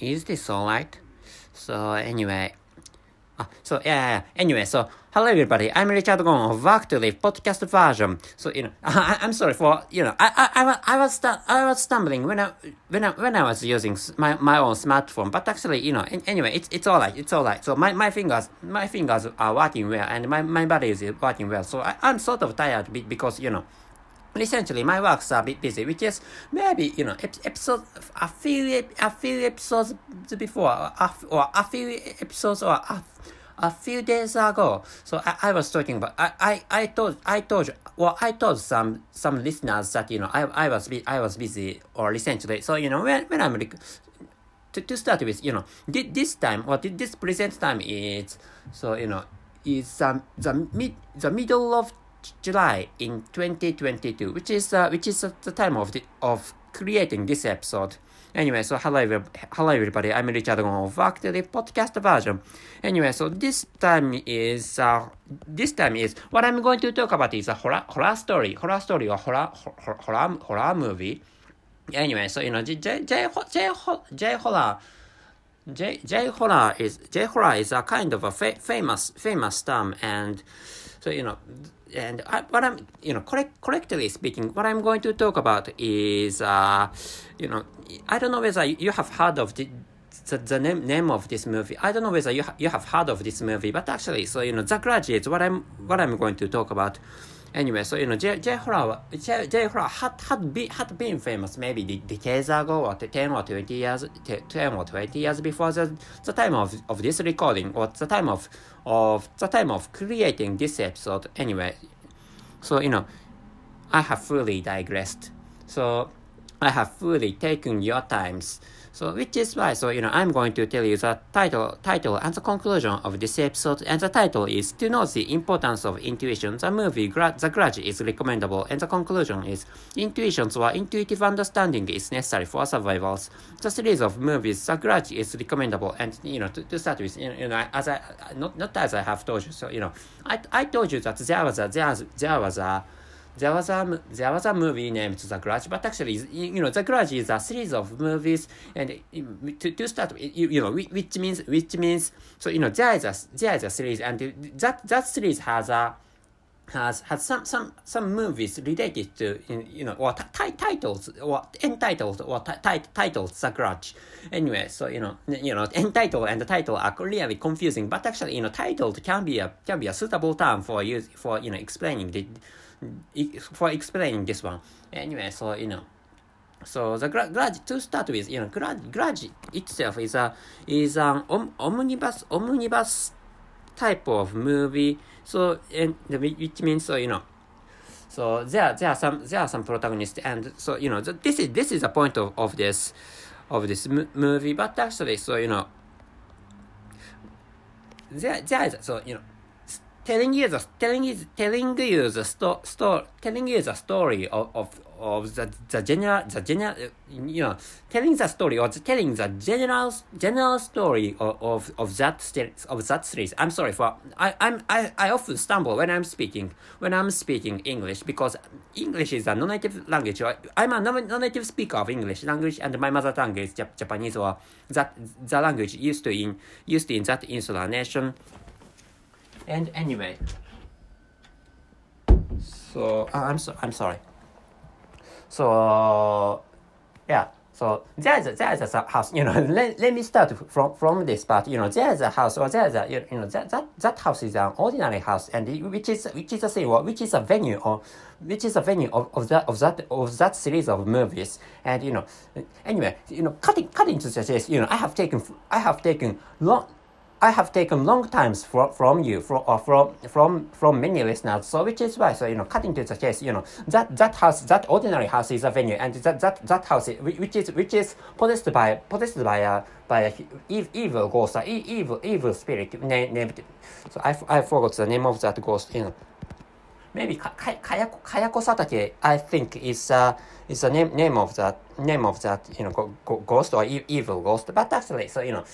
is this alright? So anyway, uh, so yeah, anyway, so hello everybody, I'm Richard Gon of Work to Live podcast version. So you know, I, I'm sorry for you know, I I, I, wa- I was stu- I was stumbling when I when I when I was using my, my own smartphone, but actually you know, an- anyway, it's it's alright, it's alright. So my, my fingers my fingers are working well, and my my body is working well. So I, I'm sort of tired because you know. Recently, my works are a bit busy, which is maybe you know ep- episode a few a few episodes before, or a few episodes or a, a few days ago. So I, I was talking about I, I, I told I told well I told some some listeners that you know I, I was I was busy or recently. So you know when when I'm to, to start with, you know, thi- this time, or thi- this present time is, so, you know, is um, the mid, the middle of July in 2022, which is, uh, which is uh, the time of the, of creating this episode. Anyway, so hello, hello everybody, I'm Richard Gon of Work the podcast version. Anyway, so this time is, uh, this time is, what I'm going to talk about is a horror, horror story, horror story or horror, horror, horror, horror movie. Anyway, so you know, J J J J J horror, J J horror is J horror is a kind of a fa- famous famous term, and so you know, and I, what I'm you know correct correctly speaking, what I'm going to talk about is uh, you know, I don't know whether you have heard of the. The, the name name of this movie. I don't know whether you ha- you have heard of this movie, but actually, so you know, The Graduate. What I'm what I'm going to talk about. Anyway, so you know, J J horror J horror had had been had been famous maybe de- decades ago or ten or twenty years te- ten or twenty years before the the time of of this recording or the time of of the time of creating this episode. Anyway, so you know, I have fully digressed. So I have fully taken your times. So which is why so you know I'm going to tell you the title title and the conclusion of this episode and the title is to know the importance of intuition. The movie Gra- The Grudge is recommendable and the conclusion is intuitions or intuitive understanding is necessary for survivals. The series of movies The Grudge is recommendable and you know to, to start with you know as I not not as I have told you so you know I, I told you that there was a there there was a there was a there was a movie named The Grudge, but actually, you know, The Grudge is a series of movies, and to, to start, you, you know, which means which means so you know there is a there is a series, and that that series has a has has some some some movies related to you know or ti- titles or entitled or ti- titles The Grudge. Anyway, so you know you know entitled and the title are really confusing, but actually you know titled can be a can be a suitable term for use for you know explaining the for explaining this one. Anyway, so you know. So the gra- grudge to start with, you know, grudge, grudge itself is a is an om- omnibus omnibus type of movie. So and the- which means so you know. So there there are some there are some protagonists and so you know the, this is this is the point of, of this of this m- movie. But actually, so you know. There there is so you know telling you the telling you telling you the sto- sto- telling you the story of, of of the the general the general you know telling the story or the, telling the general general story of, of, of that series of that series. I'm sorry for I I'm I, I often stumble when I'm speaking when I'm speaking English because English is a non-native language. I'm a non- non-native speaker of English language and my mother tongue is Jap- Japanese or that the language used to in used in that insular nation. And anyway, so uh, I'm so I'm sorry. So yeah, so there's a, there's a house. You know, let, let me start from from this part. You know, there's a house or there's a you know that that that house is an ordinary house, and it- which is which is a thing, or which is a venue or which is a venue of, of that of that of that series of movies. And you know, anyway, you know, cutting cutting to the chase. You know, I have taken I have taken long. I have taken long times from from you from or uh, from from from many listeners. So which is why so you know cutting to the chase. You know that that house that ordinary house is a venue, and that that that house is, which is which is possessed by possessed by a by a ev- evil ghost, a e- evil evil spirit na-. So I, I forgot the name of that ghost. You know maybe Ka- Ka- Kayako Kayako Satake, I think is uh, is the name name of that name of that you know ghost or evil ghost. But actually, so you know,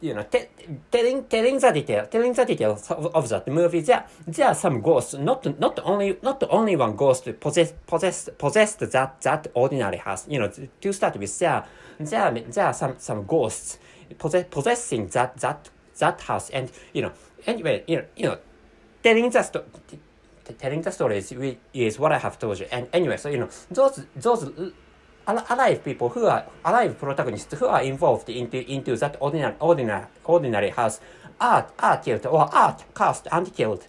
you know, te- telling telling the detail, telling the details of, of that movie. There, there are some ghosts. Not not only not only one ghost possess possess possessed that that ordinary house. You know, to start with, there there there are some some ghosts possess, possessing that that that house. And you know, anyway, you know, you know, telling the story. Telling the story is, is what I have told you. And anyway, so you know, those those alive people who are alive protagonists who are involved into into that ordinary ordinary ordinary house are are killed or are cast and killed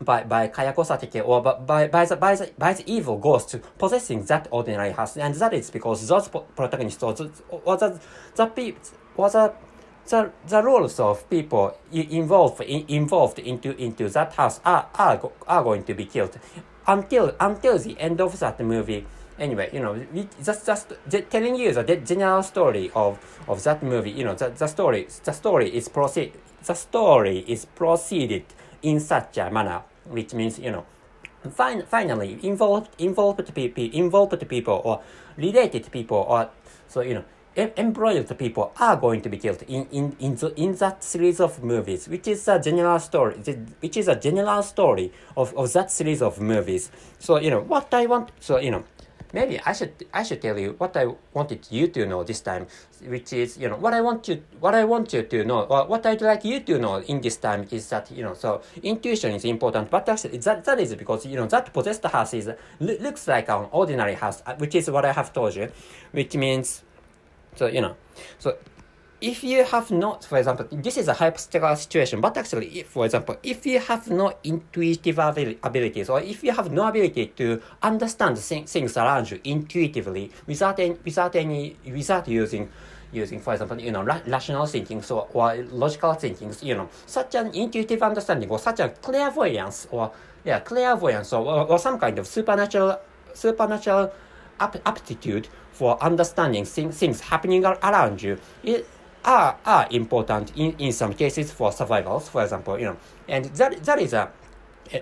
by by Kayako Satake or by by the by the by the evil ghost possessing that ordinary house, and that is because those protagonists or the or the the people or the the, the roles of people involved in, involved into into that house are, are are going to be killed. Until until the end of that movie anyway, you know, we just just telling you the general story of of that movie. You know, the, the story the story is proceed the story is proceeded in such a manner, which means you know, fin- finally involved involved people involved people or related people or so you know embroiled people are going to be killed in in in, the, in that series of movies, which is a general story, which is a general story of, of that series of movies. So you know what I want. So you know maybe I should I should tell you what I wanted you to know this time, which is you know what I want you what I want you to know or what I'd like you to know in this time is that you know so intuition is important, but actually that that is because you know that possessed house is looks like an ordinary house, uh, which is what I have told you, which means so you know so if you have not, for example, this is a hypothetical situation, but actually, if, for example, if you have no intuitive abilities, or if you have no ability to understand things around you intuitively without any, without any, without using using, for example, you know, ra rational thinking so, or logical thinking, you know, such an intuitive understanding or such a clairvoyance or, yeah, clairvoyance or, or, or some kind of supernatural, supernatural ap aptitude for understanding things, things happening around you, it, are, are important in, in some cases for survivals, for example, you know, and that, that is a,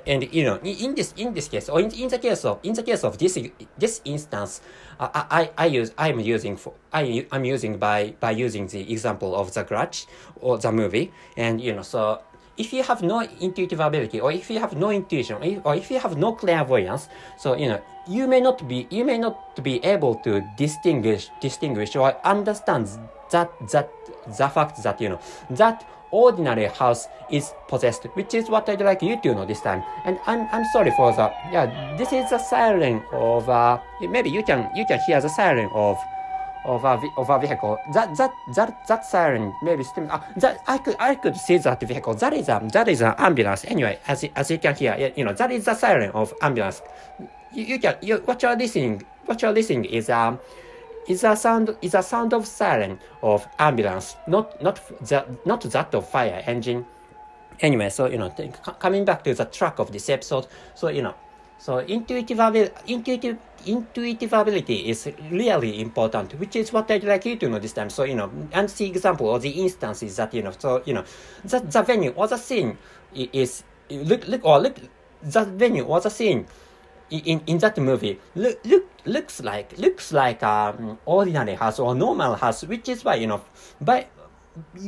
and you know, in this in this case, or in, in the case of in the case of this this instance, uh, I I use I'm using for I I'm using by by using the example of the Grudge or the movie, and you know, so if you have no intuitive ability, or if you have no intuition, or if you have no clairvoyance, so you know, you may not be you may not be able to distinguish distinguish or understand that that the fact that you know that ordinary house is possessed, which is what I'd like you to know this time. And I'm, I'm sorry for the yeah. This is the siren of uh, maybe you can you can hear the siren of of a of a vehicle. That that that that siren maybe still uh, that I could I could see that vehicle. That is a that is an ambulance. Anyway, as as you can hear, you know that is the siren of ambulance. You, you can you what you're listening what you're listening is um is a sound is a sound of siren of ambulance, not not that not that of fire engine. Anyway, so you know, coming back to the track of this episode, so you know, so intuitive intuitive intuitive ability is really important, which is what I'd like you to know this time. So you know, and the example or the instances that you know, so you know, the the venue or the scene is look look or look the venue or the scene in, in that movie look, look looks like looks like um ordinary house or normal house, which is why you know by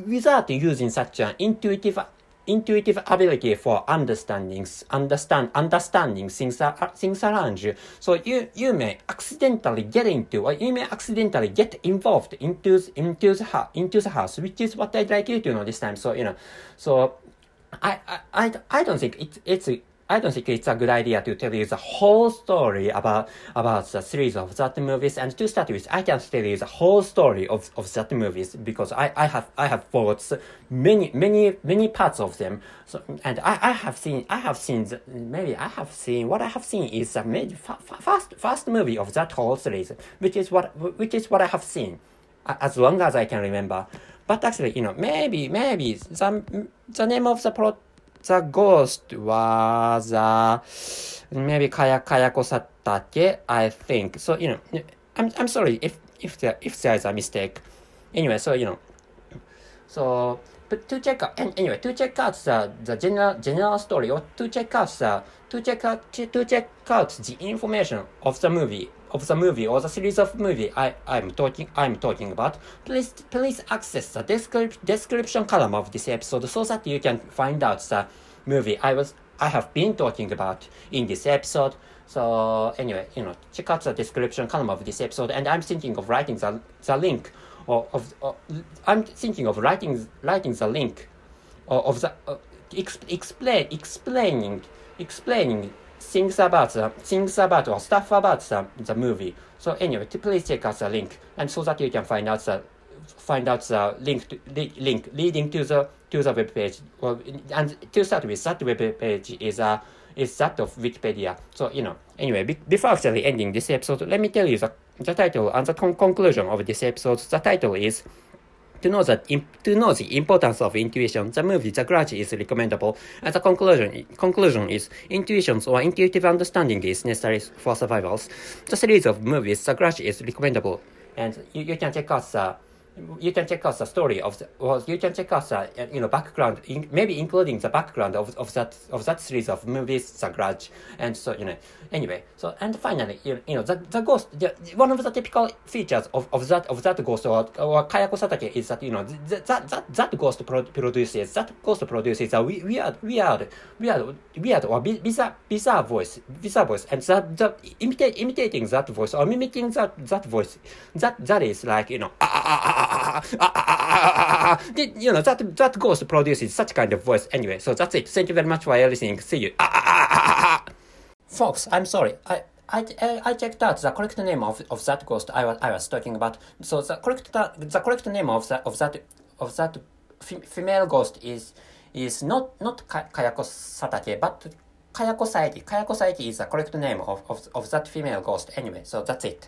without using such an intuitive intuitive ability for understanding understand understanding things are, things around you. So you you may accidentally get into or you may accidentally get involved into into the into the house, which is what I'd like you to know this time. So you know, so I I I don't think it's it's I don't think it's a good idea to tell you the whole story about about the series of that movies. And to start with, I can tell you the whole story of, of that movies because I, I have I have followed many many many parts of them. So and I, I have seen I have seen the, maybe I have seen what I have seen is a maybe fa- first first movie of that whole series, which is what which is what I have seen, as long as I can remember. But actually, you know, maybe maybe the the name of the plot the ghost was uh, maybe Kaya Kayako Satake, I think. So, you know, I'm, I'm sorry if, if, there, if there is a mistake. Anyway, so, you know, so, but to check out, and anyway, to check out the, the general, general story or to check out the, to check out, to check out the information of the movie of the movie or the series of movie I, I'm talking I'm talking about, please please access the descrip- description column of this episode so that you can find out the movie I was I have been talking about in this episode. So anyway, you know, check out the description column of this episode, and I'm thinking of writing the, the link, or of, of I'm thinking of writing writing the link, of, of the uh, exp- explain explaining explaining things about the things about or stuff about the, the movie. So anyway, please check out the link, and so that you can find out the find out the link to, li- link leading to the to the web page. Well, and to start with, that web page is uh, is that of Wikipedia. So you know. Anyway, be- before actually ending this episode, let me tell you the, the title and the con- conclusion of this episode. The title is to know that to know the importance of intuition, the movie The Grudge is recommendable. As a conclusion conclusion is intuitions or intuitive understanding is necessary for survivals. The series of movies The Grudge is recommendable, and you, you can check out the you can check out the story of the, well, you can check out the you know background, in, maybe including the background of, of that of that series of movies, The Grudge, and so you know. Anyway, so and finally, you, you know, the, the ghost, the, one of the typical features of, of that of that ghost or, or Kayako Satake is that you know that that that, ghost pro- produces that ghost produces a we- weird weird weird weird or bi- bizarre bizarre voice bizarre voice, and that the imitate imitating that voice or mimicking that that voice that that is like you know. Ah, ah, ah, ah, ah, ah, ah, ah, ah, you know that that ghost produces such kind of voice anyway. So that's it. Thank you very much for listening. See you. Ah, ah, ah, ah. Folks, I'm sorry. I I, I, checked out the correct name of, of that ghost I was, I was talking about. So the correct the correct name of that of that of that fe- female ghost is is not not Ka- Kayako Satake, but Kayako Saeki. Kayako Saeki is the correct name of, of, of that female ghost. Anyway, so that's it.